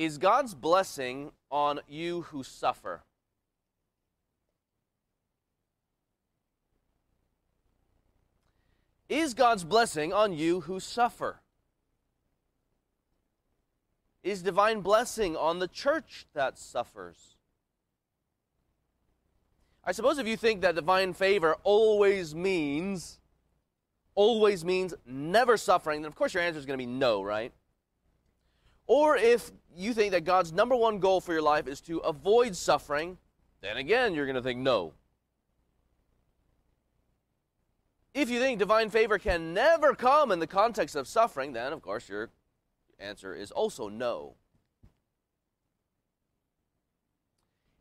Is God's blessing on you who suffer? Is God's blessing on you who suffer? Is divine blessing on the church that suffers? I suppose if you think that divine favor always means always means never suffering, then of course your answer is going to be no, right? Or if you think that God's number one goal for your life is to avoid suffering, then again you're going to think no. If you think divine favor can never come in the context of suffering, then of course your answer is also no.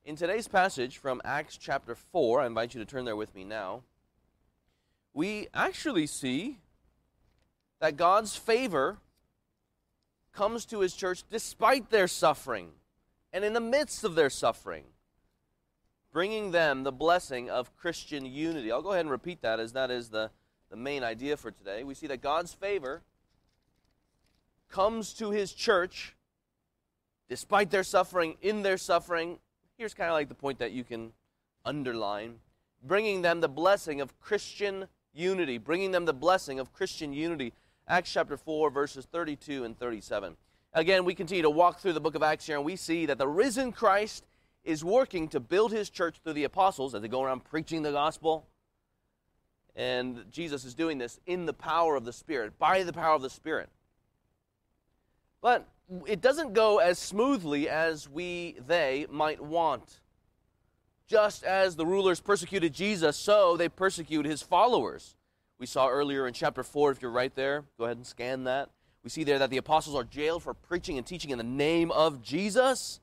In today's passage from Acts chapter 4, I invite you to turn there with me now, we actually see that God's favor comes to his church despite their suffering and in the midst of their suffering, bringing them the blessing of Christian unity. I'll go ahead and repeat that as that is the, the main idea for today. We see that God's favor comes to his church despite their suffering, in their suffering. Here's kind of like the point that you can underline bringing them the blessing of Christian unity, bringing them the blessing of Christian unity. Acts chapter 4, verses 32 and 37. Again, we continue to walk through the book of Acts here, and we see that the risen Christ is working to build his church through the apostles as they go around preaching the gospel. And Jesus is doing this in the power of the Spirit, by the power of the Spirit. But it doesn't go as smoothly as we, they, might want. Just as the rulers persecuted Jesus, so they persecute his followers. We saw earlier in chapter 4, if you're right there, go ahead and scan that. We see there that the apostles are jailed for preaching and teaching in the name of Jesus.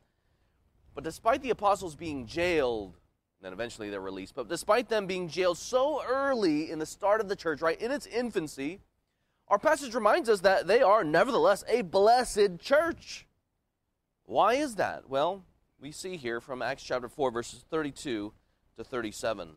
But despite the apostles being jailed, and then eventually they're released, but despite them being jailed so early in the start of the church, right, in its infancy, our passage reminds us that they are nevertheless a blessed church. Why is that? Well, we see here from Acts chapter 4, verses 32 to 37.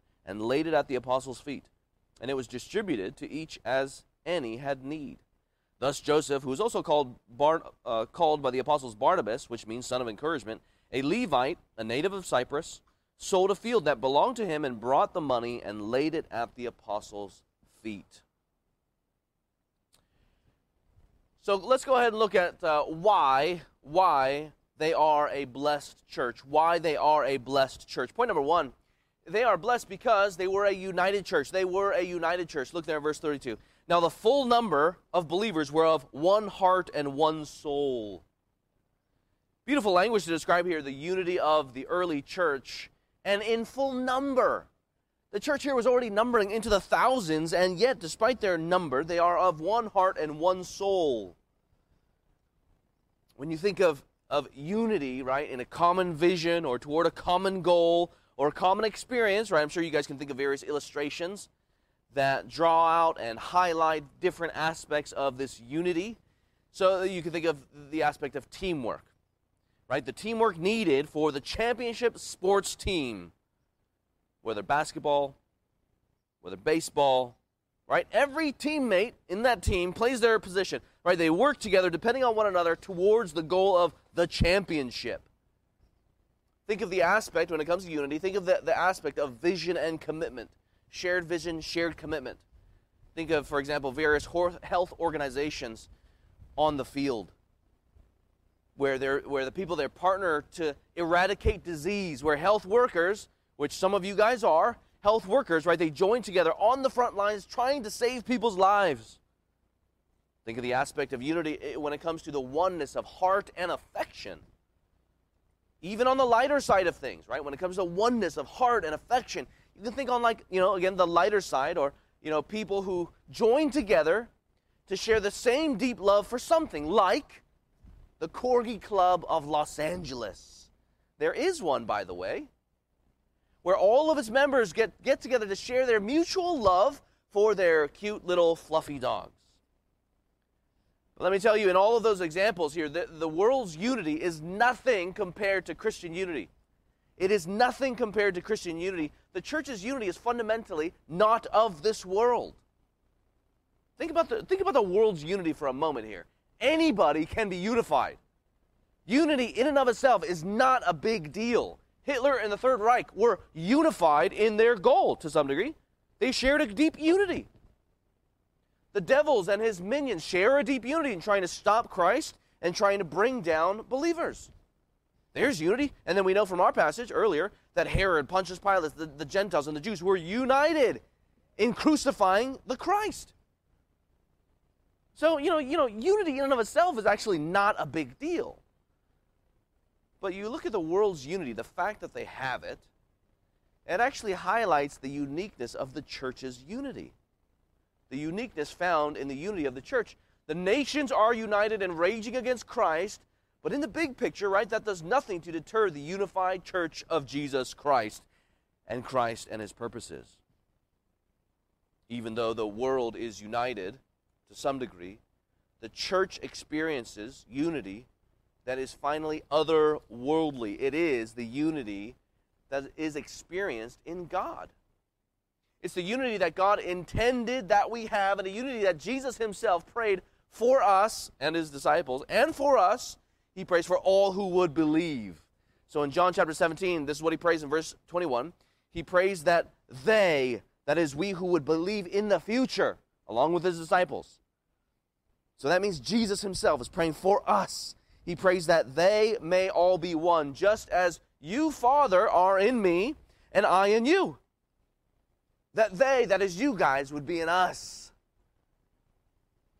and laid it at the apostles' feet. And it was distributed to each as any had need. Thus Joseph, who was also called, Bar, uh, called by the apostles Barnabas, which means son of encouragement, a Levite, a native of Cyprus, sold a field that belonged to him and brought the money and laid it at the apostles' feet. So let's go ahead and look at uh, why why they are a blessed church. Why they are a blessed church. Point number one: they are blessed because they were a united church. They were a united church. Look there, verse thirty-two. Now the full number of believers were of one heart and one soul. Beautiful language to describe here the unity of the early church and in full number. The church here was already numbering into the thousands, and yet, despite their number, they are of one heart and one soul. When you think of, of unity, right, in a common vision or toward a common goal or common experience, right, I'm sure you guys can think of various illustrations that draw out and highlight different aspects of this unity. So you can think of the aspect of teamwork right? The teamwork needed for the championship sports team, whether basketball, whether baseball, right? Every teammate in that team plays their position, right? They work together depending on one another towards the goal of the championship. Think of the aspect when it comes to unity, think of the, the aspect of vision and commitment. Shared vision, shared commitment. Think of, for example, various health organizations on the field where, they're, where the people there partner to eradicate disease, where health workers, which some of you guys are, health workers, right, they join together on the front lines trying to save people's lives. Think of the aspect of unity eh, when it comes to the oneness of heart and affection. Even on the lighter side of things, right? When it comes to oneness of heart and affection, you can think on like, you know, again, the lighter side or, you know, people who join together to share the same deep love for something like the Corgi Club of Los Angeles. There is one, by the way, where all of its members get, get together to share their mutual love for their cute little fluffy dogs. Let me tell you, in all of those examples here, the, the world's unity is nothing compared to Christian unity. It is nothing compared to Christian unity. The church's unity is fundamentally not of this world. Think about the, think about the world's unity for a moment here. Anybody can be unified. Unity in and of itself is not a big deal. Hitler and the Third Reich were unified in their goal to some degree. They shared a deep unity. The devils and his minions share a deep unity in trying to stop Christ and trying to bring down believers. There's unity. And then we know from our passage earlier that Herod, Pontius Pilate, the, the Gentiles, and the Jews were united in crucifying the Christ. So, you know, you know, unity in and of itself is actually not a big deal. But you look at the world's unity, the fact that they have it, it actually highlights the uniqueness of the church's unity. The uniqueness found in the unity of the church. The nations are united and raging against Christ, but in the big picture, right, that does nothing to deter the unified church of Jesus Christ and Christ and his purposes. Even though the world is united to some degree, the church experiences unity that is finally otherworldly. It is the unity that is experienced in God. It's the unity that God intended that we have, and a unity that Jesus Himself prayed for us and His disciples, and for us. He prays for all who would believe. So in John chapter 17, this is what He prays in verse 21. He prays that they, that is, we who would believe in the future, along with His disciples. So that means Jesus Himself is praying for us he prays that they may all be one, just as you, Father, are in me and I in you. That they, that is you guys, would be in us.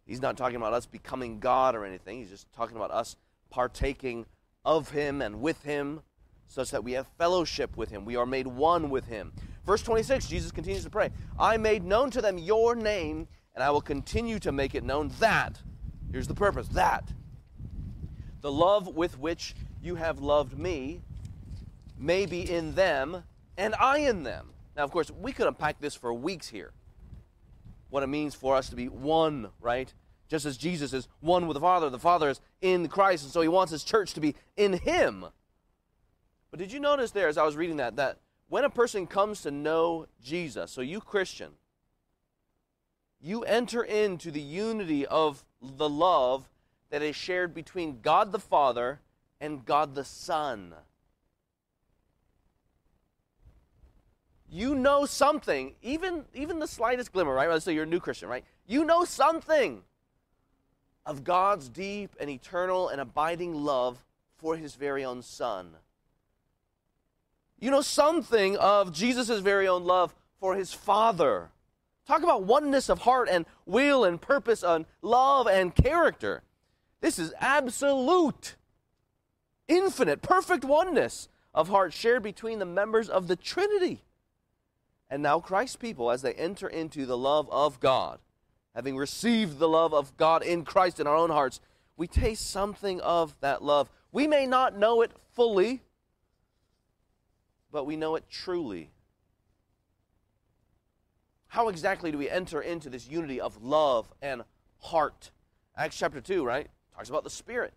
He's not talking about us becoming God or anything. He's just talking about us partaking of Him and with Him, such that we have fellowship with Him. We are made one with Him. Verse 26, Jesus continues to pray I made known to them your name, and I will continue to make it known that. Here's the purpose that the love with which you have loved me may be in them and I in them. Now, of course, we could unpack this for weeks here. What it means for us to be one, right? Just as Jesus is one with the Father, the Father is in Christ, and so he wants his church to be in him. But did you notice there, as I was reading that, that when a person comes to know Jesus, so you Christian, you enter into the unity of the love that is shared between God the Father and God the Son. You know something, even, even the slightest glimmer, right? Let's say you're a new Christian, right? You know something of God's deep and eternal and abiding love for his very own Son. You know something of Jesus' very own love for his Father. Talk about oneness of heart and will and purpose and love and character. This is absolute, infinite, perfect oneness of heart shared between the members of the Trinity. And now, Christ's people, as they enter into the love of God, having received the love of God in Christ in our own hearts, we taste something of that love. We may not know it fully, but we know it truly. How exactly do we enter into this unity of love and heart? Acts chapter 2, right? Talks about the Spirit.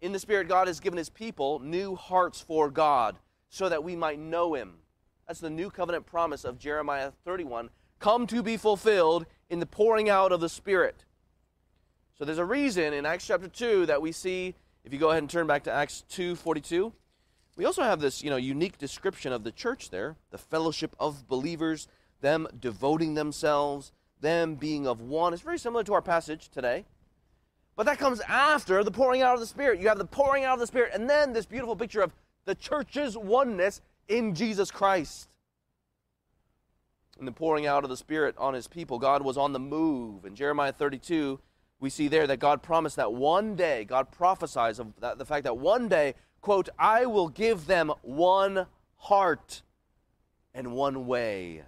In the Spirit, God has given His people new hearts for God so that we might know Him. That's the new covenant promise of Jeremiah 31 come to be fulfilled in the pouring out of the Spirit. So there's a reason in Acts chapter 2 that we see, if you go ahead and turn back to Acts 2 42, we also have this you know, unique description of the church there the fellowship of believers, them devoting themselves, them being of one. It's very similar to our passage today. But that comes after the pouring out of the Spirit. You have the pouring out of the Spirit, and then this beautiful picture of the church's oneness in Jesus Christ. And the pouring out of the Spirit on his people, God was on the move. In Jeremiah 32, we see there that God promised that one day, God prophesies of that, the fact that one day, quote, I will give them one heart and one way,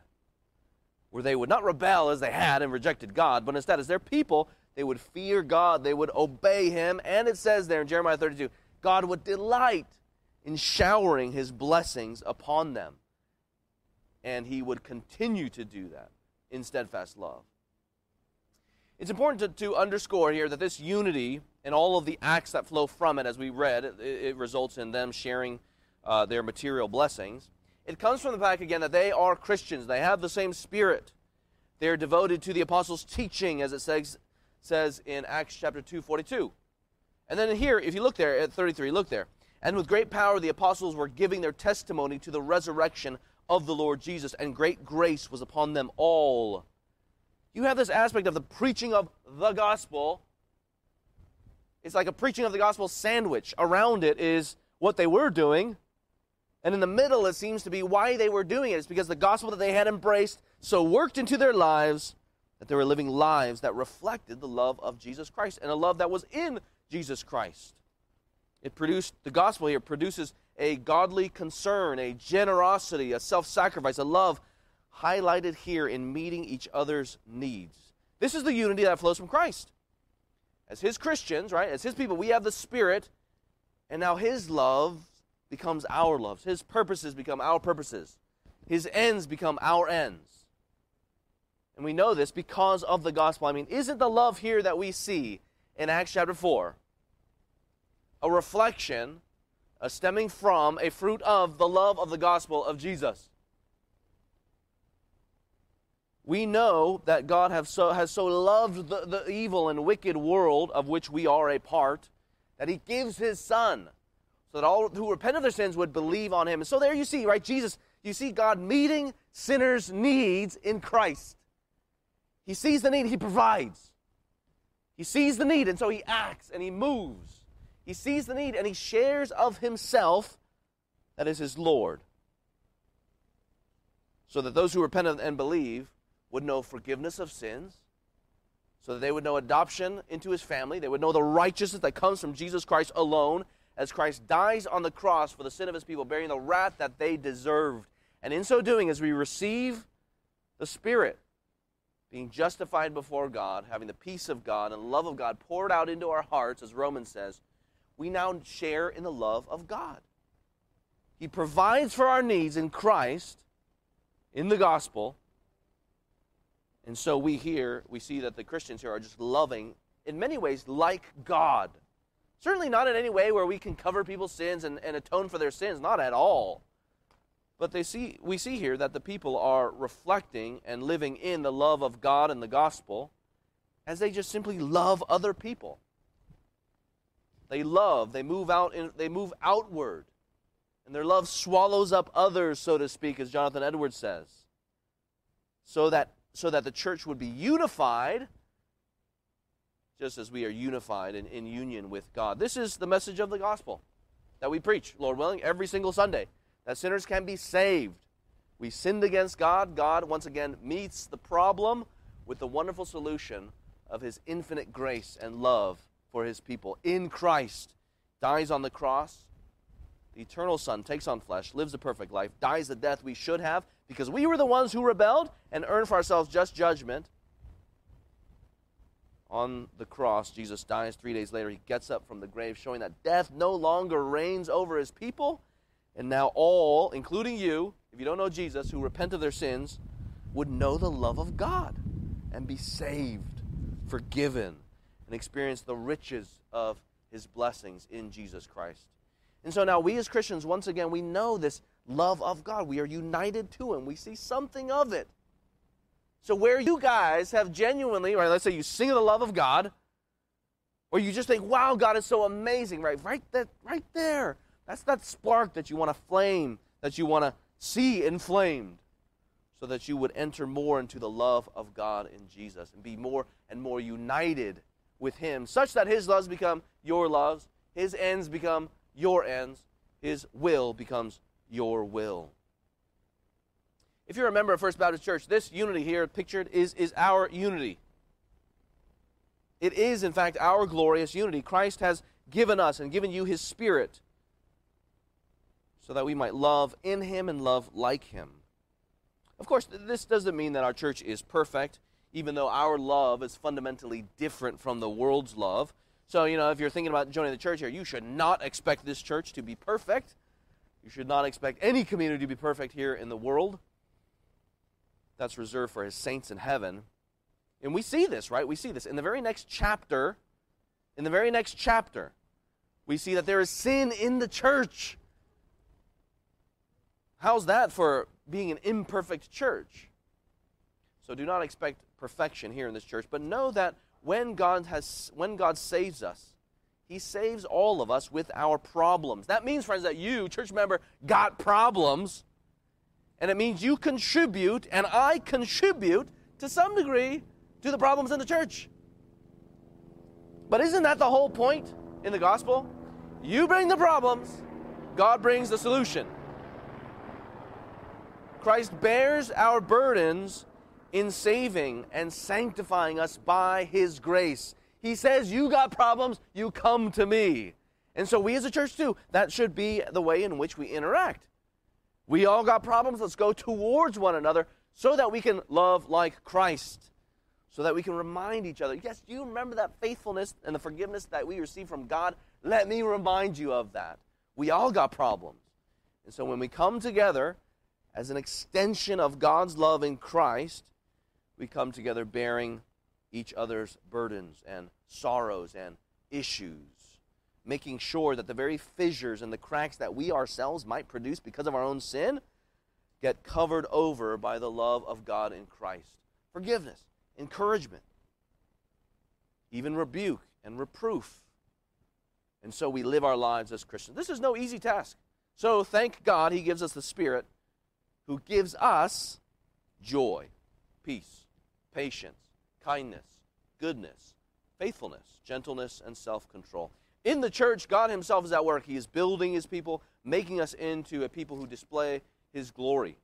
where they would not rebel as they had and rejected God, but instead, as their people, they would fear God, they would obey Him, and it says there in Jeremiah 32 God would delight in showering His blessings upon them. And He would continue to do that in steadfast love. It's important to, to underscore here that this unity and all of the acts that flow from it, as we read, it, it results in them sharing uh, their material blessings. It comes from the fact, again, that they are Christians. They have the same spirit. They are devoted to the apostles' teaching, as it says, says in Acts chapter 2, 42. And then here, if you look there at 33, look there. And with great power, the apostles were giving their testimony to the resurrection of the Lord Jesus, and great grace was upon them all. You have this aspect of the preaching of the gospel. It's like a preaching of the gospel sandwich. Around it is what they were doing, and in the middle, it seems to be why they were doing it. It's because the gospel that they had embraced so worked into their lives that they were living lives that reflected the love of Jesus Christ and a love that was in Jesus Christ. It produced, the gospel here produces a godly concern, a generosity, a self sacrifice, a love highlighted here in meeting each other's needs. This is the unity that flows from Christ. As His Christians, right, as His people, we have the Spirit, and now His love becomes our loves. His purposes become our purposes. His ends become our ends. And we know this because of the gospel. I mean, isn't the love here that we see in Acts chapter 4 a reflection, a stemming from, a fruit of the love of the gospel of Jesus? We know that God have so, has so loved the, the evil and wicked world of which we are a part that he gives his son so that all who repent of their sins would believe on him. And so there you see, right? Jesus, you see God meeting sinners' needs in Christ. He sees the need, he provides. He sees the need, and so he acts and he moves. He sees the need and he shares of himself, that is his Lord. So that those who repent and believe would know forgiveness of sins, so that they would know adoption into his family, they would know the righteousness that comes from Jesus Christ alone, as Christ dies on the cross for the sin of his people, bearing the wrath that they deserved. And in so doing, as we receive the Spirit, being justified before God, having the peace of God and love of God poured out into our hearts, as Romans says, we now share in the love of God. He provides for our needs in Christ, in the gospel. And so we here, we see that the Christians here are just loving, in many ways, like God. Certainly not in any way where we can cover people's sins and, and atone for their sins, not at all. But they see, we see here that the people are reflecting and living in the love of God and the gospel as they just simply love other people. They love, they move out, in, they move outward, and their love swallows up others, so to speak, as Jonathan Edwards says, so that so that the church would be unified just as we are unified and in union with God. This is the message of the gospel that we preach, Lord willing, every single Sunday that sinners can be saved. We sinned against God. God, once again, meets the problem with the wonderful solution of his infinite grace and love for his people in Christ. Dies on the cross. The eternal Son takes on flesh, lives a perfect life, dies the death we should have because we were the ones who rebelled and earned for ourselves just judgment on the cross, Jesus dies three days later. He gets up from the grave, showing that death no longer reigns over his people. And now, all, including you, if you don't know Jesus, who repent of their sins, would know the love of God and be saved, forgiven, and experience the riches of his blessings in Jesus Christ. And so now, we as Christians, once again, we know this love of God. We are united to him, we see something of it so, where you guys have genuinely, right, let's say you sing the love of God, or you just think, wow, God is so amazing, right? Right, that, right there. That's that spark that you want to flame, that you want to see inflamed, so that you would enter more into the love of God in Jesus and be more and more united with Him, such that His loves become your loves, His ends become your ends, His will becomes your will. If you're a member of First Baptist Church, this unity here pictured is, is our unity. It is, in fact, our glorious unity. Christ has given us and given you his Spirit so that we might love in him and love like him. Of course, this doesn't mean that our church is perfect. Even though our love is fundamentally different from the world's love. So, you know, if you're thinking about joining the church here, you should not expect this church to be perfect. You should not expect any community to be perfect here in the world. That's reserved for his saints in heaven. And we see this, right? We see this. In the very next chapter, in the very next chapter, we see that there is sin in the church. How's that for being an imperfect church? So do not expect perfection here in this church, but know that when God has when God saves us, he saves all of us with our problems. That means friends that you, church member, got problems. And it means you contribute and I contribute to some degree to the problems in the church. But isn't that the whole point in the gospel? You bring the problems, God brings the solution. Christ bears our burdens in saving and sanctifying us by His grace. He says, You got problems, you come to me. And so, we as a church, too, that should be the way in which we interact. We all got problems, let's go towards one another so that we can love like Christ, so that we can remind each other. Yes, you remember that faithfulness and the forgiveness that we receive from God? Let me remind you of that. We all got problems. And so, when we come together as an extension of God's love in Christ, we come together bearing each other's burdens and sorrows and issues, making sure that the very fissures and the cracks that we ourselves might produce because of our own sin get covered over by the love of God in Christ. Forgiveness, encouragement, even rebuke and reproof. And so we live our lives as Christians. This is no easy task. So thank God he gives us the Spirit who gives us joy, peace, patience, kindness, goodness, faithfulness, gentleness, and self control. In the church, God Himself is at work. He is building His people, making us into a people who display His glory.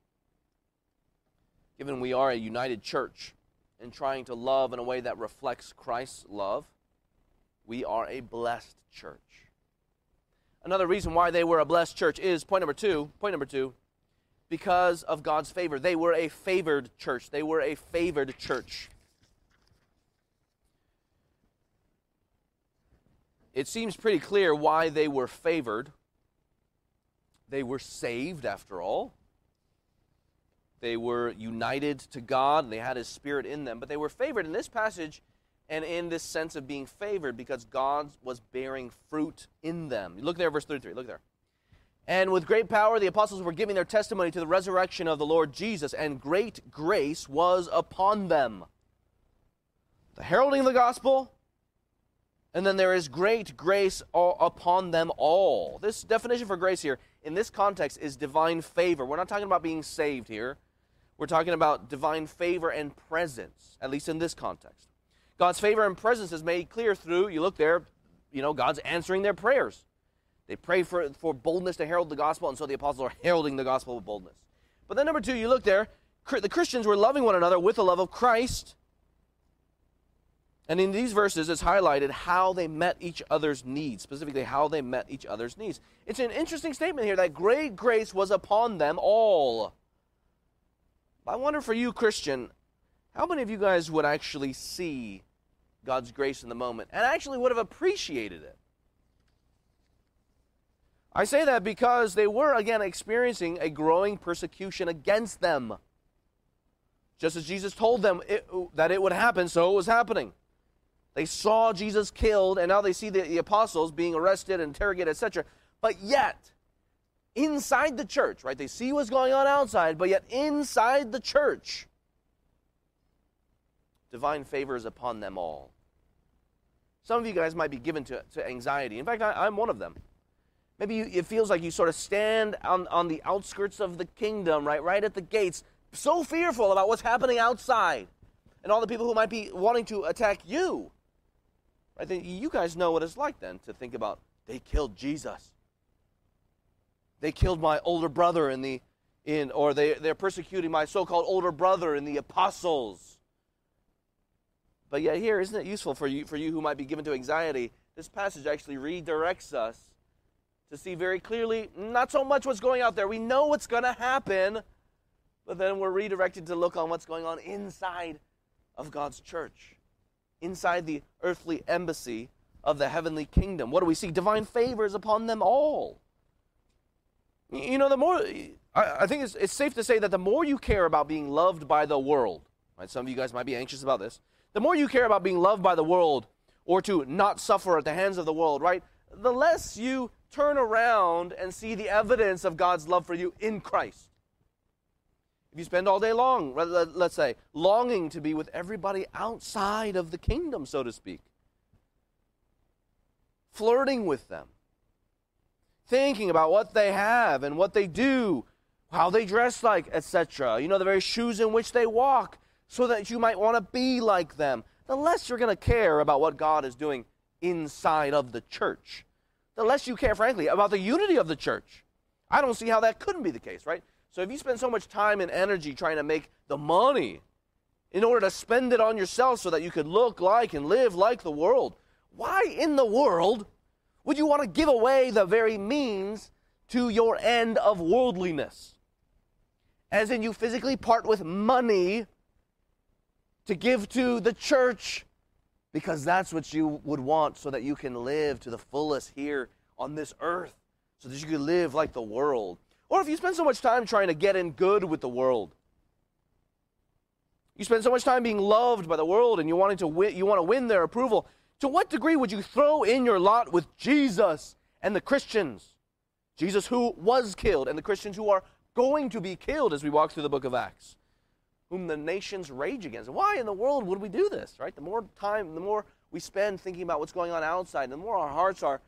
Given we are a united church and trying to love in a way that reflects Christ's love, we are a blessed church. Another reason why they were a blessed church is point number two. Point number two because of God's favor. They were a favored church. They were a favored church. It seems pretty clear why they were favored. They were saved, after all. They were united to God, they had His Spirit in them. But they were favored in this passage and in this sense of being favored because God was bearing fruit in them. Look there, verse 33. Look there. And with great power, the apostles were giving their testimony to the resurrection of the Lord Jesus, and great grace was upon them. The heralding of the gospel, and then there is great grace upon them all. This definition for grace here, in this context, is divine favor. We're not talking about being saved here. We're talking about divine favor and presence, at least in this context. God's favor and presence is made clear through, you look there, you know, God's answering their prayers. They pray for, for boldness to herald the gospel, and so the apostles are heralding the gospel with boldness. But then, number two, you look there, the Christians were loving one another with the love of Christ. And in these verses, it's highlighted how they met each other's needs, specifically how they met each other's needs. It's an interesting statement here that great grace was upon them all. I wonder for you, Christian, how many of you guys would actually see God's grace in the moment and actually would have appreciated it? I say that because they were, again, experiencing a growing persecution against them. Just as Jesus told them it, that it would happen, so it was happening. They saw Jesus killed, and now they see the, the apostles being arrested, interrogated, etc. But yet, inside the church, right? They see what's going on outside, but yet inside the church, divine favor is upon them all. Some of you guys might be given to, to anxiety. In fact, I, I'm one of them. Maybe you, it feels like you sort of stand on, on the outskirts of the kingdom, right, right at the gates, so fearful about what's happening outside and all the people who might be wanting to attack you. I think you guys know what it's like then to think about they killed Jesus. They killed my older brother in the in or they, they're persecuting my so-called older brother in the apostles. But yet here, isn't it useful for you for you who might be given to anxiety? This passage actually redirects us to see very clearly not so much what's going out there. We know what's going to happen, but then we're redirected to look on what's going on inside of God's church, inside the earthly embassy of the heavenly kingdom. What do we see? Divine favors upon them all. You know, the more, I, think it's, it's safe to say that the more you care about being loved by the world, right? Some of you guys might be anxious about this. The more you care about being loved by the world or to not suffer at the hands of the world, right? The less you turn around and see the evidence of God's love for you in Christ. If you spend all day long, let's say, longing to be with everybody outside of the kingdom, so to speak, flirting with them, thinking about what they have and what they do, how they dress like, etc. You know, the very shoes in which they walk, so that you might want to be like them. The less you're going to care about what God is doing inside of the church, the less you care, frankly, about the unity of the church. I don't see how that couldn't be the case, right? So if you spend so much time and energy trying to make the money in order to spend it on yourself so that you could look like and live like the world, why in the world would you want to give away the very means to your end of worldliness? As in, you physically part with money to give to the church because that's what you would want so that you can live to the fullest here on this earth, so that you can live like the world. Or if you spend so much time trying to get in good with the world, you spend so much time being loved by the world and you wanting to win, you want to win their approval, to what degree would you throw in your lot with Jesus and the Christians? Jesus who was killed and the Christians who are going to be killed as we walk through the book of Acts, whom the nations rage against. Why in the world would we do this, right? The more time, the more we spend thinking about what's going on outside, the more our hearts are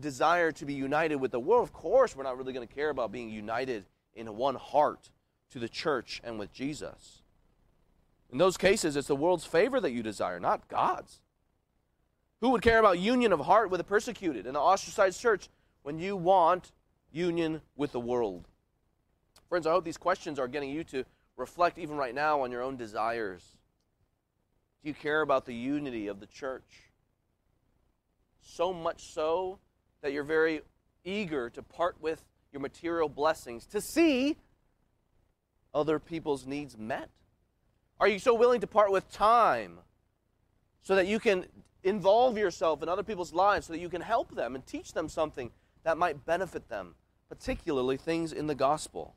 desire to be united with the world. Of course, we're not really going to care about being united in one heart to the church and with Jesus. In those cases, it's the world's favor that you desire, not God's. Who would care about union of heart with the persecuted and the ostracized church when you want union with the world? Friends, I hope these questions are getting you to reflect even right now on your own desires. Do you care about the unity of the church? So much so that you're very eager to part with your material blessings to see other people's needs met? Are you so willing to part with time so that you can involve yourself in other people's lives so that you can help them and teach them something that might benefit them, particularly things in the gospel.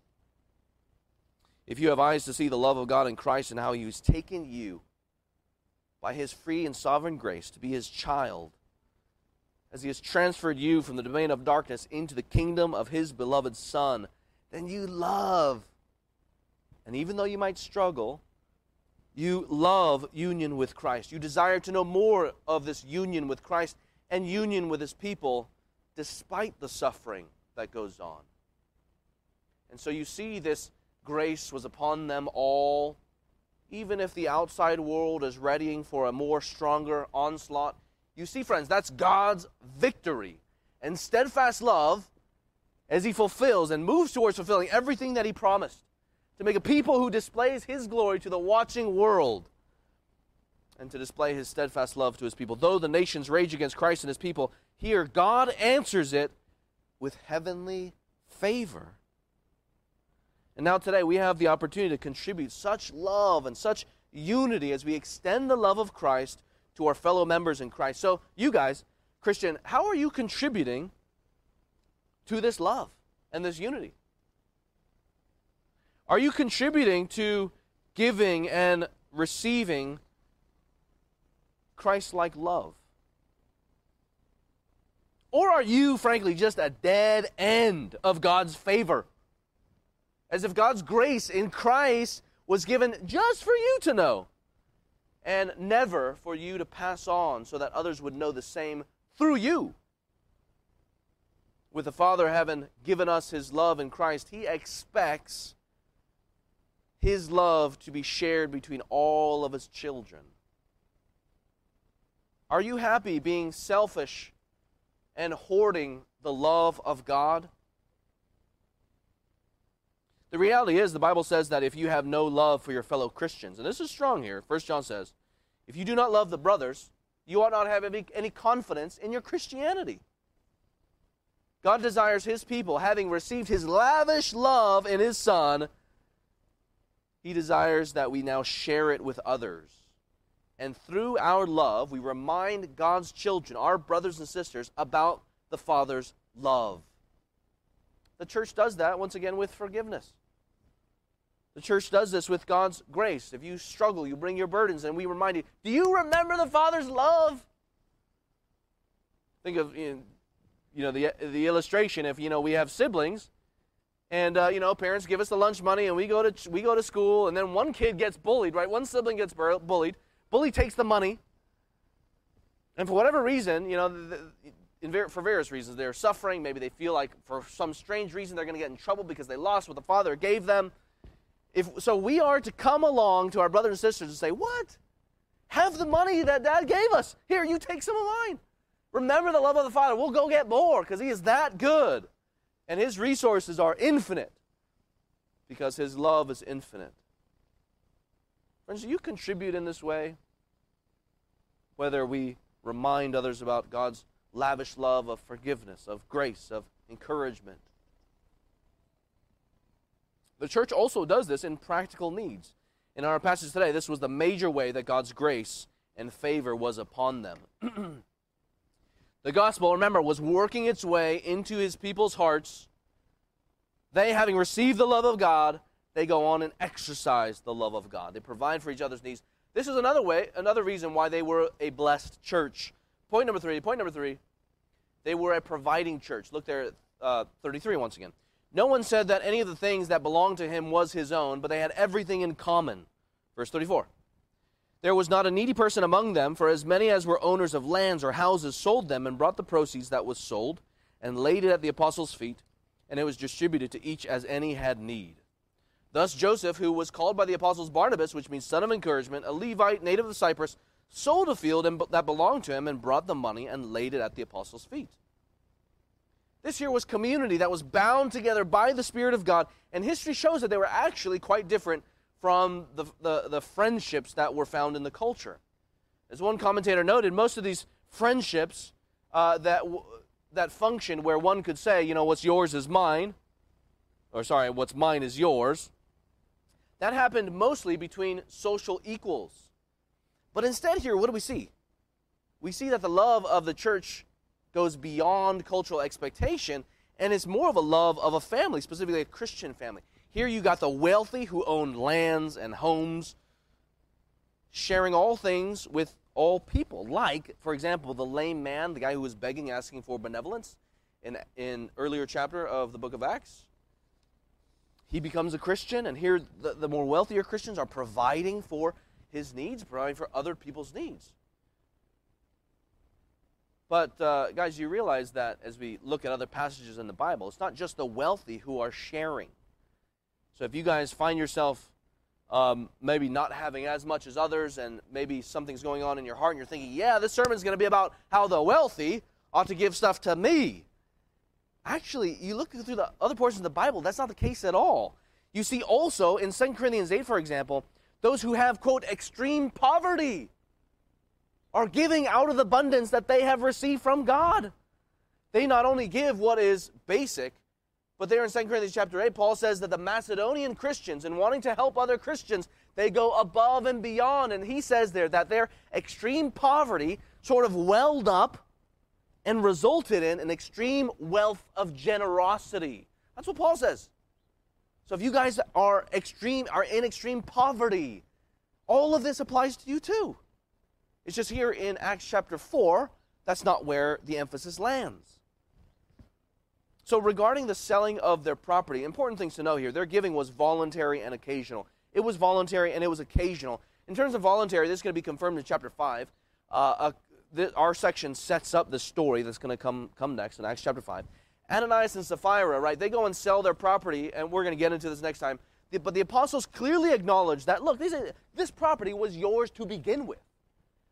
If you have eyes to see the love of God in Christ and how He has taken you by His free and sovereign grace to be His child, as He has transferred you from the domain of darkness into the kingdom of His beloved Son, then you love. And even though you might struggle, you love union with Christ. You desire to know more of this union with Christ and union with his people despite the suffering that goes on. And so you see, this grace was upon them all, even if the outside world is readying for a more stronger onslaught. You see, friends, that's God's victory and steadfast love as he fulfills and moves towards fulfilling everything that he promised to make a people who displays his glory to the watching world and to display his steadfast love to his people. Though the nations rage against Christ and his people, here God answers it with heavenly favor. And now today we have the opportunity to contribute such love and such unity as we extend the love of Christ to our fellow members in Christ. So, you guys, Christian, how are you contributing to this love and this unity? Are you contributing to giving and receiving Christ like love? Or are you, frankly, just a dead end of God's favor? As if God's grace in Christ was given just for you to know and never for you to pass on so that others would know the same through you. With the Father having given us his love in Christ, he expects his love to be shared between all of his children? Are you happy being selfish and hoarding the love of God? The reality is, the Bible says that if you have no love for your fellow Christians, and this is strong here, First John says, if you do not love the brothers, you ought not have any, any confidence in your Christianity. God desires his people, having received his lavish love in his Son, he desires that we now share it with others. And through our love, we remind God's children, our brothers and sisters, about the Father's love. The church does that, once again, with forgiveness. The church does this with God's grace. If you struggle, you bring your burdens, and we remind you, do you remember the Father's love? Think of you know the the illustration. If you know we have siblings, and uh, you know parents give us the lunch money, and we go to we go to school, and then one kid gets bullied, right? One sibling gets bullied. Bully takes the money, and for whatever reason, you know, for various reasons, they're suffering. Maybe they feel like for some strange reason they're going to get in trouble because they lost what the father gave them. If, so we are to come along to our brothers and sisters and say, What? Have the money that dad gave us. Here, you take some of mine. Remember the love of the Father. We'll go get more because He is that good. And His resources are infinite because His love is infinite. Friends, you contribute in this way? Whether we remind others about God's lavish love of forgiveness, of grace, of encouragement. The church also does this in practical needs. In our passage today, this was the major way that God's grace and favor was upon them. The gospel, remember, was working its way into his people's hearts. They, having received the love of God, they go on and exercise the love of God. They provide for each other's needs. This is another way, another reason why they were a blessed church. Point number three. Point number three. They were a providing church. Look there at uh, 33 once again. No one said that any of the things that belonged to him was his own, but they had everything in common. Verse 34. There was not a needy person among them, for as many as were owners of lands or houses sold them and brought the proceeds that was sold and laid it at the apostles' feet, and it was distributed to each as any had need. Thus Joseph, who was called by the apostles Barnabas, which means son of encouragement, a Levite, native of Cyprus, sold a field that belonged to him and brought the money and laid it at the apostles' feet. This here was community that was bound together by the Spirit of God, and history shows that they were actually quite different from the, the, the friendships that were found in the culture. As one commentator noted, most of these friendships uh, that, that function where one could say, you know, what's yours is mine, or sorry, what's mine is yours, that happened mostly between social equals. But instead, here, what do we see? We see that the love of the church goes beyond cultural expectation and it's more of a love of a family, specifically a Christian family. Here you got the wealthy who own lands and homes, sharing all things with all people. Like, for example, the lame man, the guy who was begging, asking for benevolence in in earlier chapter of the book of Acts. He becomes a Christian, and here the, the more wealthier Christians are providing for his needs, providing for other people's needs. But, uh, guys, you realize that as we look at other passages in the Bible, it's not just the wealthy who are sharing. So if you guys find yourself um, maybe not having as much as others, and maybe something's going on in your heart, and you're thinking, yeah, this sermon's going to be about how the wealthy ought to give stuff to me. Actually, you look through the other portions of the Bible, that's not the case at all. You see also in 2 Corinthians 8, for example, those who have, quote, extreme poverty are giving out of the abundance that they have received from God. They not only give what is basic, but there in 2 Corinthians chapter 8, Paul says that the Macedonian Christians, in wanting to help other Christians, they go above and beyond. And he says there that their extreme poverty sort of welled up and resulted in an extreme wealth of generosity. That's what Paul says. So if you guys are extreme are in extreme poverty, all of this applies to you too. It's just here in Acts chapter 4, that's not where the emphasis lands. So, regarding the selling of their property, important things to know here their giving was voluntary and occasional. It was voluntary and it was occasional. In terms of voluntary, this is going to be confirmed in chapter 5. Uh, uh, the, our section sets up the story that's going to come, come next in Acts chapter 5. Ananias and Sapphira, right, they go and sell their property, and we're going to get into this next time. But the apostles clearly acknowledge that, look, this, is, this property was yours to begin with.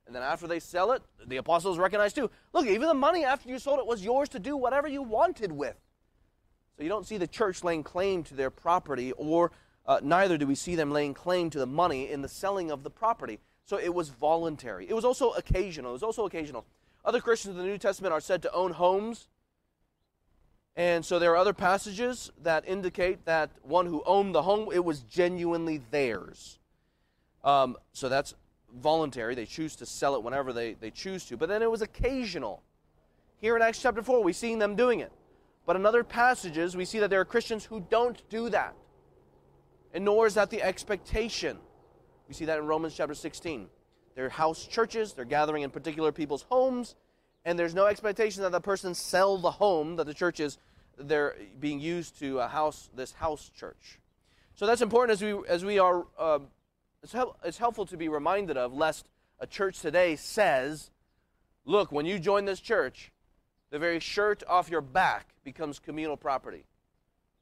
And then after they sell it, the apostles recognize too, look, even the money after you sold it was yours to do whatever you wanted with. So you don't see the church laying claim to their property, or uh, neither do we see them laying claim to the money in the selling of the property. So it was voluntary. It was also occasional. It was also occasional. Other Christians in the New Testament are said to own homes. And so there are other passages that indicate that one who owned the home, it was genuinely theirs. Um, so that's voluntary. They choose to sell it whenever they, they choose to. But then it was occasional. Here in Acts chapter 4, we see them doing it. But in other passages, we see that there are Christians who don't do that. And nor is that the expectation. We see that in Romans chapter 16. They're house churches, they're gathering in particular people's homes, and there's no expectation that the person sell the home that the church is they're being used to a house this house church. So that's important as we as we are. Uh, it's, hel- it's helpful to be reminded of, lest a church today says, "Look, when you join this church, the very shirt off your back becomes communal property.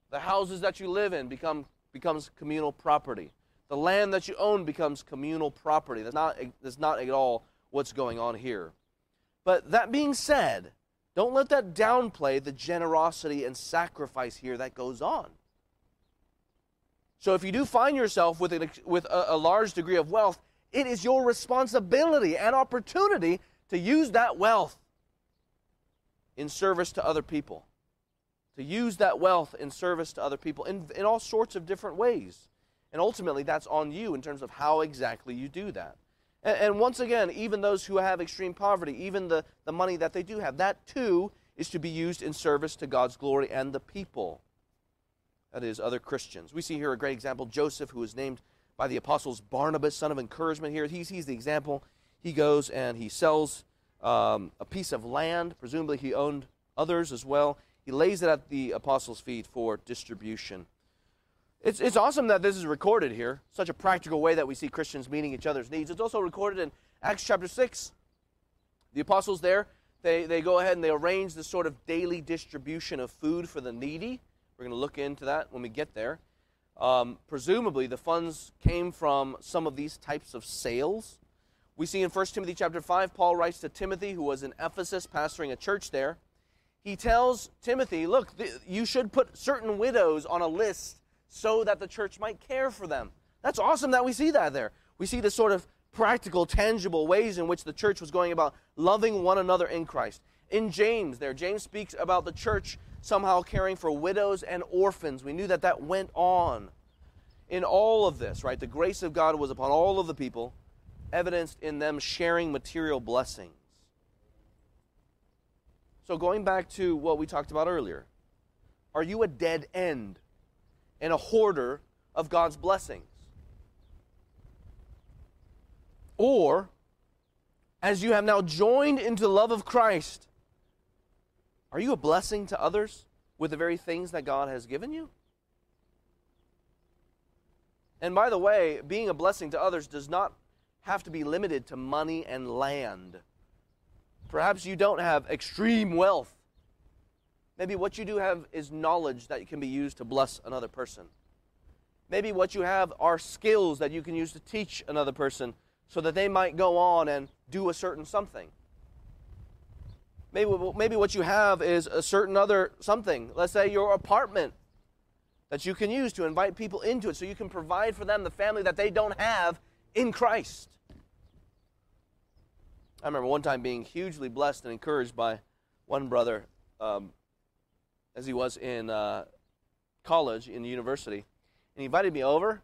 The houses that you live in become becomes communal property. The land that you own becomes communal property. That's not that's not at all what's going on here. But that being said, don't let that downplay the generosity and sacrifice here that goes on. So if you do find yourself with, an, with a, a large degree of wealth, it is your responsibility and opportunity to use that wealth in service to other people. To use that wealth in service to other people in, in all sorts of different ways. And ultimately, that's on you in terms of how exactly you do that. And, and once again, even those who have extreme poverty, even the, the money that they do have, that too is to be used in service to God's glory and the people. That is, other Christians. We see here a great example Joseph, who is named by the apostles Barnabas, son of encouragement here. He's, he's the example. He goes and he sells um, a piece of land. Presumably, he owned others as well. He lays it at the apostles' feet for distribution. It's, it's awesome that this is recorded here, such a practical way that we see Christians meeting each other's needs. It's also recorded in Acts chapter 6. The apostles there, they, they go ahead and they arrange this sort of daily distribution of food for the needy. We're going to look into that when we get there. Um, presumably, the funds came from some of these types of sales. We see in 1 Timothy chapter 5, Paul writes to Timothy, who was in Ephesus pastoring a church there. He tells Timothy, Look, th- you should put certain widows on a list so that the church might care for them. That's awesome that we see that there. We see the sort of practical, tangible ways in which the church was going about loving one another in Christ. In James, there, James speaks about the church somehow caring for widows and orphans. We knew that that went on. In all of this, right, the grace of God was upon all of the people, evidenced in them sharing material blessings. So, going back to what we talked about earlier, are you a dead end? And a hoarder of God's blessings. Or, as you have now joined into the love of Christ, are you a blessing to others with the very things that God has given you? And by the way, being a blessing to others does not have to be limited to money and land. Perhaps you don't have extreme wealth Maybe what you do have is knowledge that can be used to bless another person. Maybe what you have are skills that you can use to teach another person so that they might go on and do a certain something. Maybe, maybe what you have is a certain other something. Let's say your apartment that you can use to invite people into it so you can provide for them the family that they don't have in Christ. I remember one time being hugely blessed and encouraged by one brother. Um, as he was in uh, college, in the university. And he invited me over,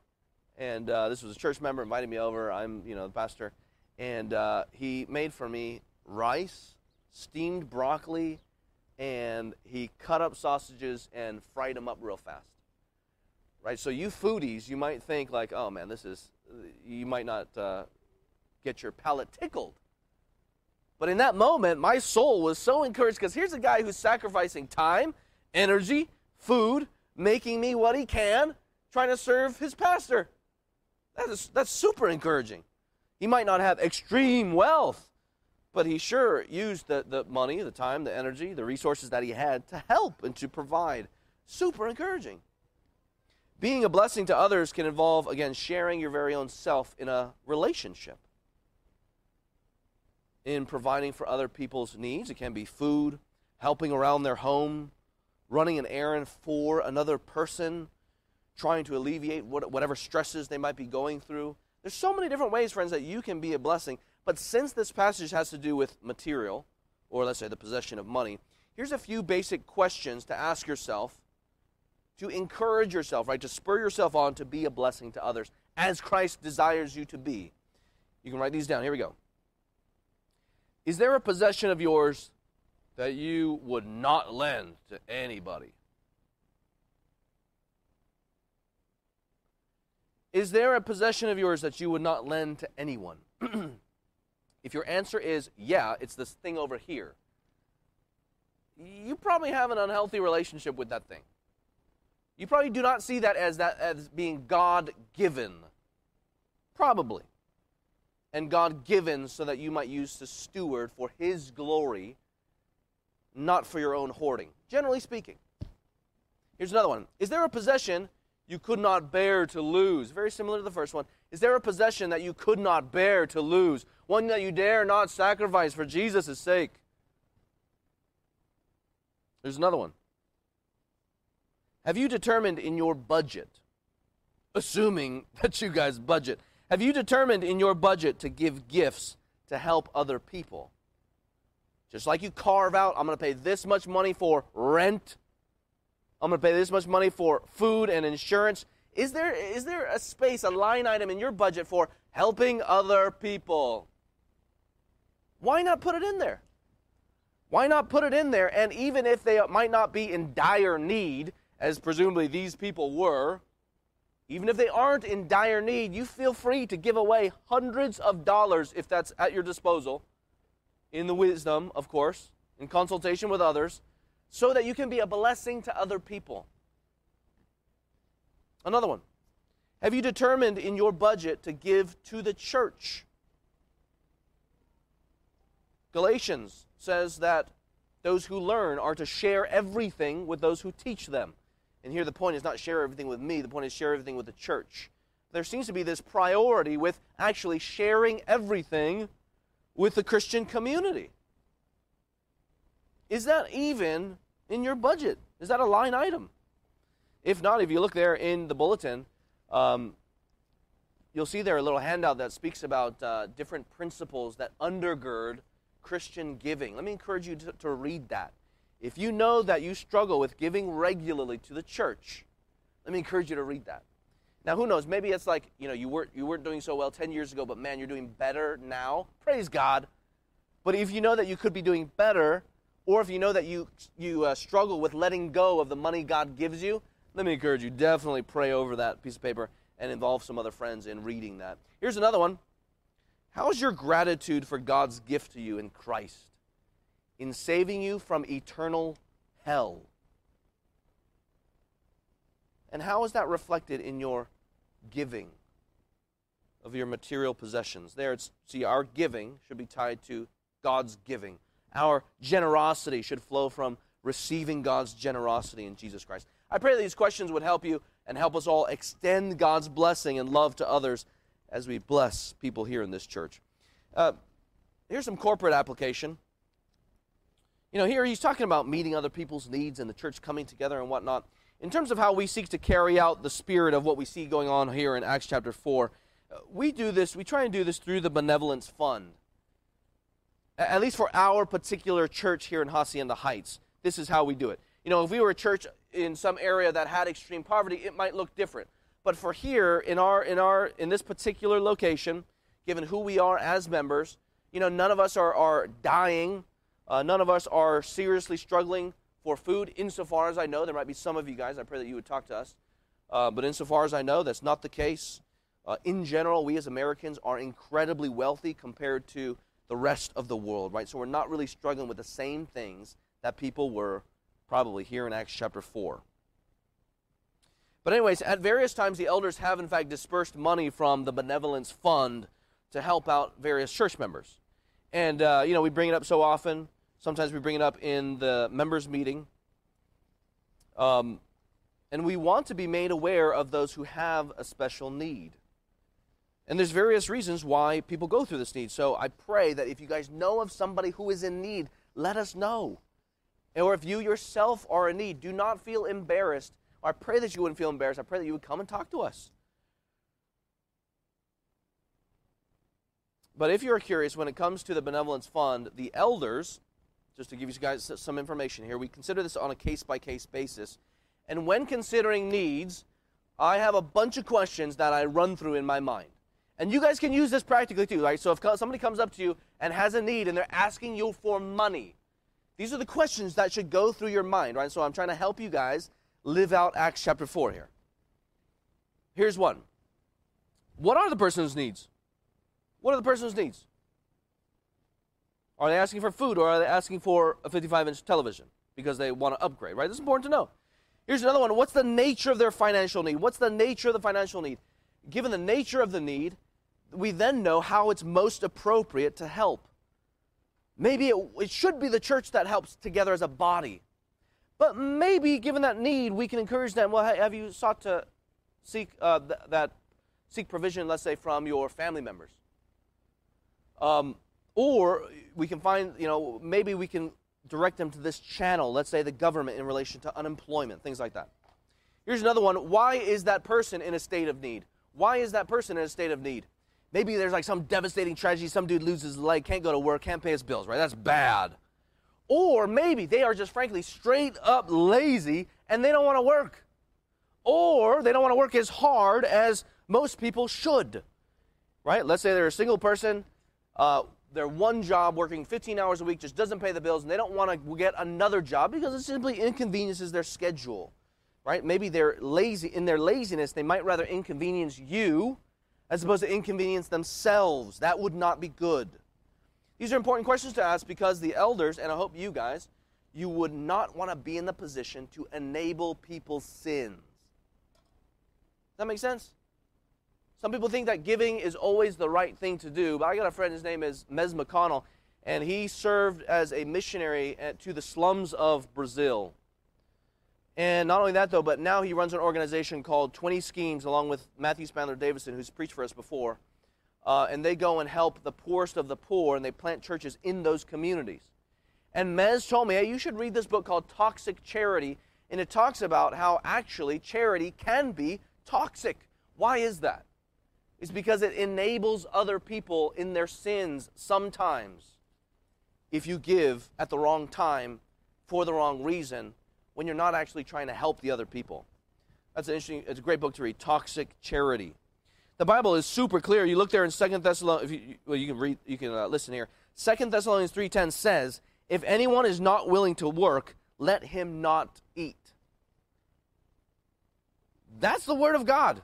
and uh, this was a church member invited me over. I'm, you know, the pastor. And uh, he made for me rice, steamed broccoli, and he cut up sausages and fried them up real fast. Right? So, you foodies, you might think, like, oh man, this is, you might not uh, get your palate tickled. But in that moment, my soul was so encouraged because here's a guy who's sacrificing time energy, food, making me what he can, trying to serve his pastor. That is, that's super encouraging. He might not have extreme wealth, but he sure used the, the money, the time, the energy, the resources that he had to help and to provide. Super encouraging. Being a blessing to others can involve, again, sharing your very own self in a relationship. In providing for other people's needs, it can be food, helping around their home, running an errand for another person, trying to alleviate whatever stresses they might be going through. There's so many different ways, friends, that you can be a blessing. But since this passage has to do with material, or let's say the possession of money, here's a few basic questions to ask yourself to encourage yourself, right? To spur yourself on to be a blessing to others as Christ desires you to be. You can write these down. Here we go. Is there a possession of yours that you would not lend to anybody? Is there a possession of yours that you would not lend to anyone? if your answer is yeah, it's this thing over here, you probably have an unhealthy relationship with that thing. You probably do not see that as that as being God given. Probably. And God given so that you might use to steward for his glory, not for your own hoarding. Generally speaking. Here's another one. Is there a possession you could not bear to lose? Very similar to the first one. Is there a possession that you could not bear to lose? One that you dare not sacrifice for Jesus' sake? There's another one. Have you determined in your budget, assuming that you guys budget, have you determined in your budget to give gifts to help other people? Just like you carve out, I'm going to pay this much money for rent, I'm going to pay this much money for food and insurance. Is there, is there a space, a line item in your budget for helping other people? Why not put it in there? Why not put it in there? And even if they might not be in dire need, as presumably these people were, even if they aren't in dire need, you feel free to give away hundreds of dollars if that's at your disposal, in the wisdom, of course, in consultation with others, so that you can be a blessing to other people. Another one. Have you determined in your budget to give to the church? Galatians says that those who learn are to share everything with those who teach them. And here the point is not share everything with me, the point is share everything with the church. There seems to be this priority with actually sharing everything with the Christian community. Is that even in your budget? Is that a line item? If not, if you look there in the bulletin, um, you'll see there a little handout that speaks about uh, different principles that undergird Christian giving. Let me encourage you to, to read that. If you know that you struggle with giving regularly to the church, let me encourage you to read that. Now, who knows? Maybe it's like, you know, you weren't, you weren't doing so well 10 years ago, but man, you're doing better now. Praise God. But if you know that you could be doing better, or if you know that you, you uh, struggle with letting go of the money God gives you, let me encourage you definitely pray over that piece of paper and involve some other friends in reading that. Here's another one How is your gratitude for God's gift to you in Christ? in saving you from eternal hell. And how is that reflected in your giving of your material possessions? There, it's, see, our giving should be tied to God's giving. Our generosity should flow from receiving God's generosity in Jesus Christ. I pray that these questions would help you and help us all extend God's blessing and love to others as we bless people here in this church. Uh, here's some corporate application. You know, here he's talking about meeting other people's needs and the church coming together and whatnot. In terms of how we seek to carry out the spirit of what we see going on here in Acts chapter 4, uh, we do this, we try and do this through the Benevolence Fund. At least for our particular church here in Hacienda Heights, this is how we do it. You know, if we were a church in some area that had extreme poverty, it might look different. But for here, in our in our in this particular location, given who we are as members, you know, none of us are, are dying uh, none of us are seriously struggling for food, insofar as I know. There might be some of you guys. I pray that you would talk to us. Uh, but insofar as I know, that's not the case. Uh, in general, we as Americans are incredibly wealthy compared to the rest of the world, right? So we're not really struggling with the same things that people were probably here in Acts chapter 4. But, anyways, at various times, the elders have in fact dispersed money from the benevolence fund to help out various church members. And, uh, you know, we bring it up so often. Sometimes we bring it up in the members' meeting. Um, and we want to be made aware of those who have a special need. And there's various reasons why people go through this need. So I pray that if you guys know of somebody who is in need, let us know. Or if you yourself are in need, do not feel embarrassed. I pray that you wouldn't feel embarrassed. I pray that you would come and talk to us. But if you're curious, when it comes to the benevolence fund, the elders just to give you guys some information here, we consider this on a case by case basis. And when considering needs, I have a bunch of questions that I run through in my mind. And you guys can use this practically too, right? So if somebody comes up to you and has a need and they're asking you for money, these are the questions that should go through your mind, right? So I'm trying to help you guys live out Acts chapter 4 here. Here's one What are the person's needs? What are the person's needs? Are they asking for food or are they asking for a 55 inch television because they want to upgrade, right? This is important to know. Here's another one. What's the nature of their financial need? What's the nature of the financial need? Given the nature of the need, we then know how it's most appropriate to help. Maybe it, it should be the church that helps together as a body. But maybe, given that need, we can encourage them. Well, have you sought to seek uh, th- that seek provision, let's say, from your family members? Um, or we can find, you know, maybe we can direct them to this channel, let's say the government in relation to unemployment, things like that. Here's another one. Why is that person in a state of need? Why is that person in a state of need? Maybe there's like some devastating tragedy, some dude loses his leg, can't go to work, can't pay his bills, right? That's bad. Or maybe they are just frankly straight up lazy and they don't want to work. Or they don't want to work as hard as most people should, right? Let's say they're a single person, uh, their one job working 15 hours a week just doesn't pay the bills and they don't want to get another job because it simply inconveniences their schedule right? Maybe they're lazy in their laziness they might rather inconvenience you as opposed to inconvenience themselves. That would not be good. These are important questions to ask because the elders and i hope you guys you would not want to be in the position to enable people's sins. Does that make sense some people think that giving is always the right thing to do, but I got a friend, his name is Mez McConnell, and he served as a missionary at, to the slums of Brazil. And not only that, though, but now he runs an organization called 20 Schemes, along with Matthew Spandler Davison, who's preached for us before. Uh, and they go and help the poorest of the poor, and they plant churches in those communities. And Mez told me, hey, you should read this book called Toxic Charity, and it talks about how actually charity can be toxic. Why is that? Is because it enables other people in their sins sometimes if you give at the wrong time for the wrong reason when you're not actually trying to help the other people. That's an interesting, it's a great book to read, Toxic Charity. The Bible is super clear. You look there in Second Thessalonians, you, well, you can read, you can uh, listen here. Second Thessalonians 3.10 says, if anyone is not willing to work, let him not eat. That's the word of God.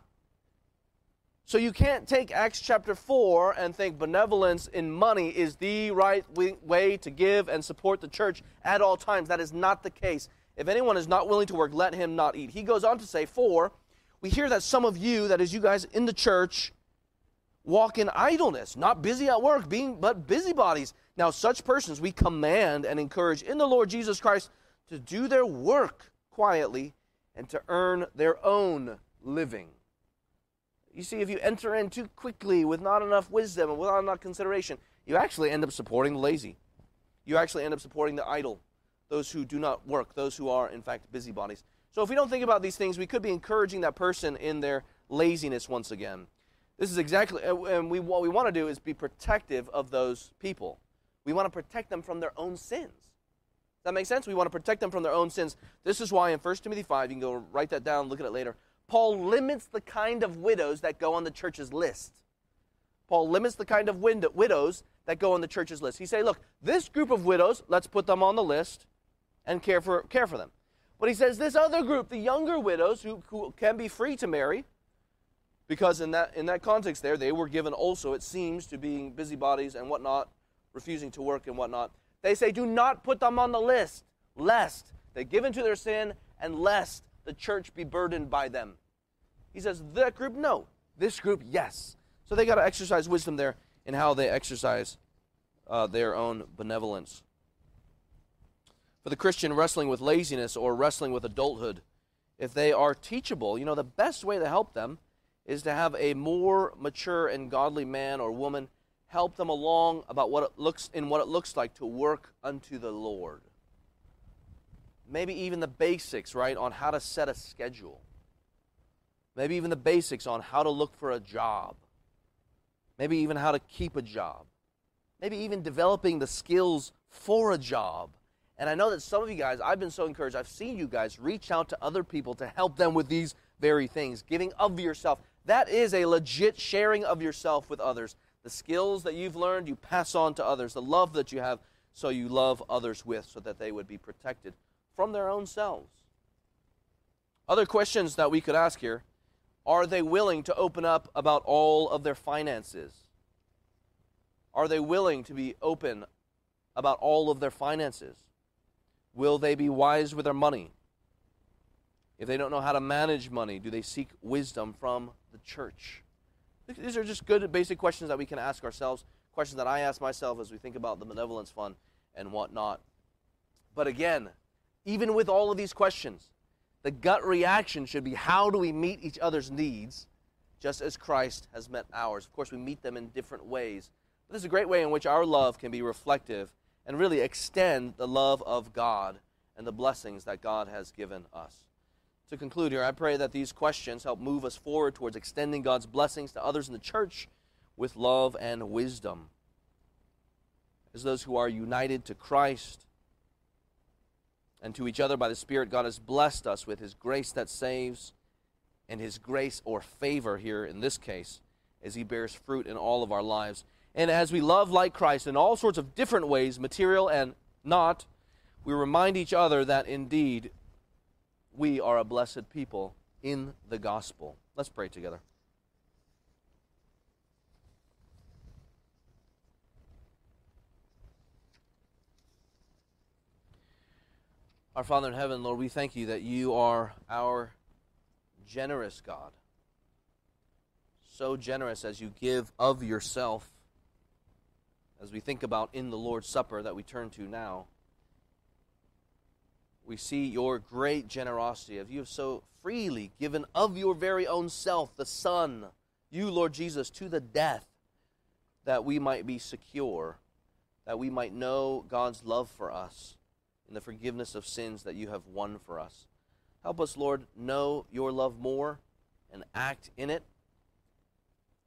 So you can't take Acts chapter 4 and think benevolence in money is the right way to give and support the church at all times. That is not the case. If anyone is not willing to work, let him not eat. He goes on to say, For we hear that some of you, that is you guys in the church, walk in idleness, not busy at work, being but busybodies. Now, such persons we command and encourage in the Lord Jesus Christ to do their work quietly and to earn their own living. You see, if you enter in too quickly with not enough wisdom and without enough consideration, you actually end up supporting the lazy. You actually end up supporting the idle, those who do not work, those who are, in fact, busybodies. So if we don't think about these things, we could be encouraging that person in their laziness once again. This is exactly, uh, and we, what we want to do is be protective of those people. We want to protect them from their own sins. Does that make sense? We want to protect them from their own sins. This is why in 1 Timothy 5, you can go write that down, look at it later. Paul limits the kind of widows that go on the church's list. Paul limits the kind of widows that go on the church's list. He say, look, this group of widows, let's put them on the list and care for, care for them. But he says this other group, the younger widows who, who can be free to marry, because in that, in that context there, they were given also, it seems, to being busybodies and whatnot, refusing to work and whatnot. They say, do not put them on the list, lest they give into their sin and lest the church be burdened by them. He says, that group, no. This group, yes. So they got to exercise wisdom there in how they exercise uh, their own benevolence. For the Christian wrestling with laziness or wrestling with adulthood, if they are teachable, you know, the best way to help them is to have a more mature and godly man or woman help them along about what it looks in what it looks like to work unto the Lord maybe even the basics, right, on how to set a schedule. Maybe even the basics on how to look for a job. Maybe even how to keep a job. Maybe even developing the skills for a job. And I know that some of you guys, I've been so encouraged. I've seen you guys reach out to other people to help them with these very things, giving of yourself. That is a legit sharing of yourself with others. The skills that you've learned, you pass on to others. The love that you have, so you love others with, so that they would be protected from their own selves. Other questions that we could ask here are they willing to open up about all of their finances? Are they willing to be open about all of their finances? Will they be wise with their money? If they don't know how to manage money, do they seek wisdom from the church? These are just good basic questions that we can ask ourselves, questions that I ask myself as we think about the benevolence fund and whatnot. But again, even with all of these questions, the gut reaction should be how do we meet each other's needs just as Christ has met ours? Of course, we meet them in different ways. But this is a great way in which our love can be reflective and really extend the love of God and the blessings that God has given us. To conclude here, I pray that these questions help move us forward towards extending God's blessings to others in the church with love and wisdom. As those who are united to Christ, and to each other by the Spirit, God has blessed us with His grace that saves and His grace or favor here in this case as He bears fruit in all of our lives. And as we love like Christ in all sorts of different ways, material and not, we remind each other that indeed we are a blessed people in the gospel. Let's pray together. Our Father in heaven, Lord, we thank you that you are our generous God. So generous as you give of yourself, as we think about in the Lord's Supper that we turn to now. We see your great generosity of you have so freely given of your very own self, the Son, you, Lord Jesus, to the death, that we might be secure, that we might know God's love for us in the forgiveness of sins that you have won for us. Help us, Lord, know your love more and act in it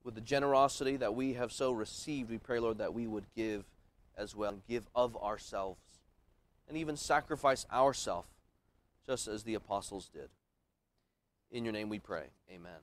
with the generosity that we have so received. We pray, Lord, that we would give as well, and give of ourselves, and even sacrifice ourselves, just as the apostles did. In your name we pray. Amen.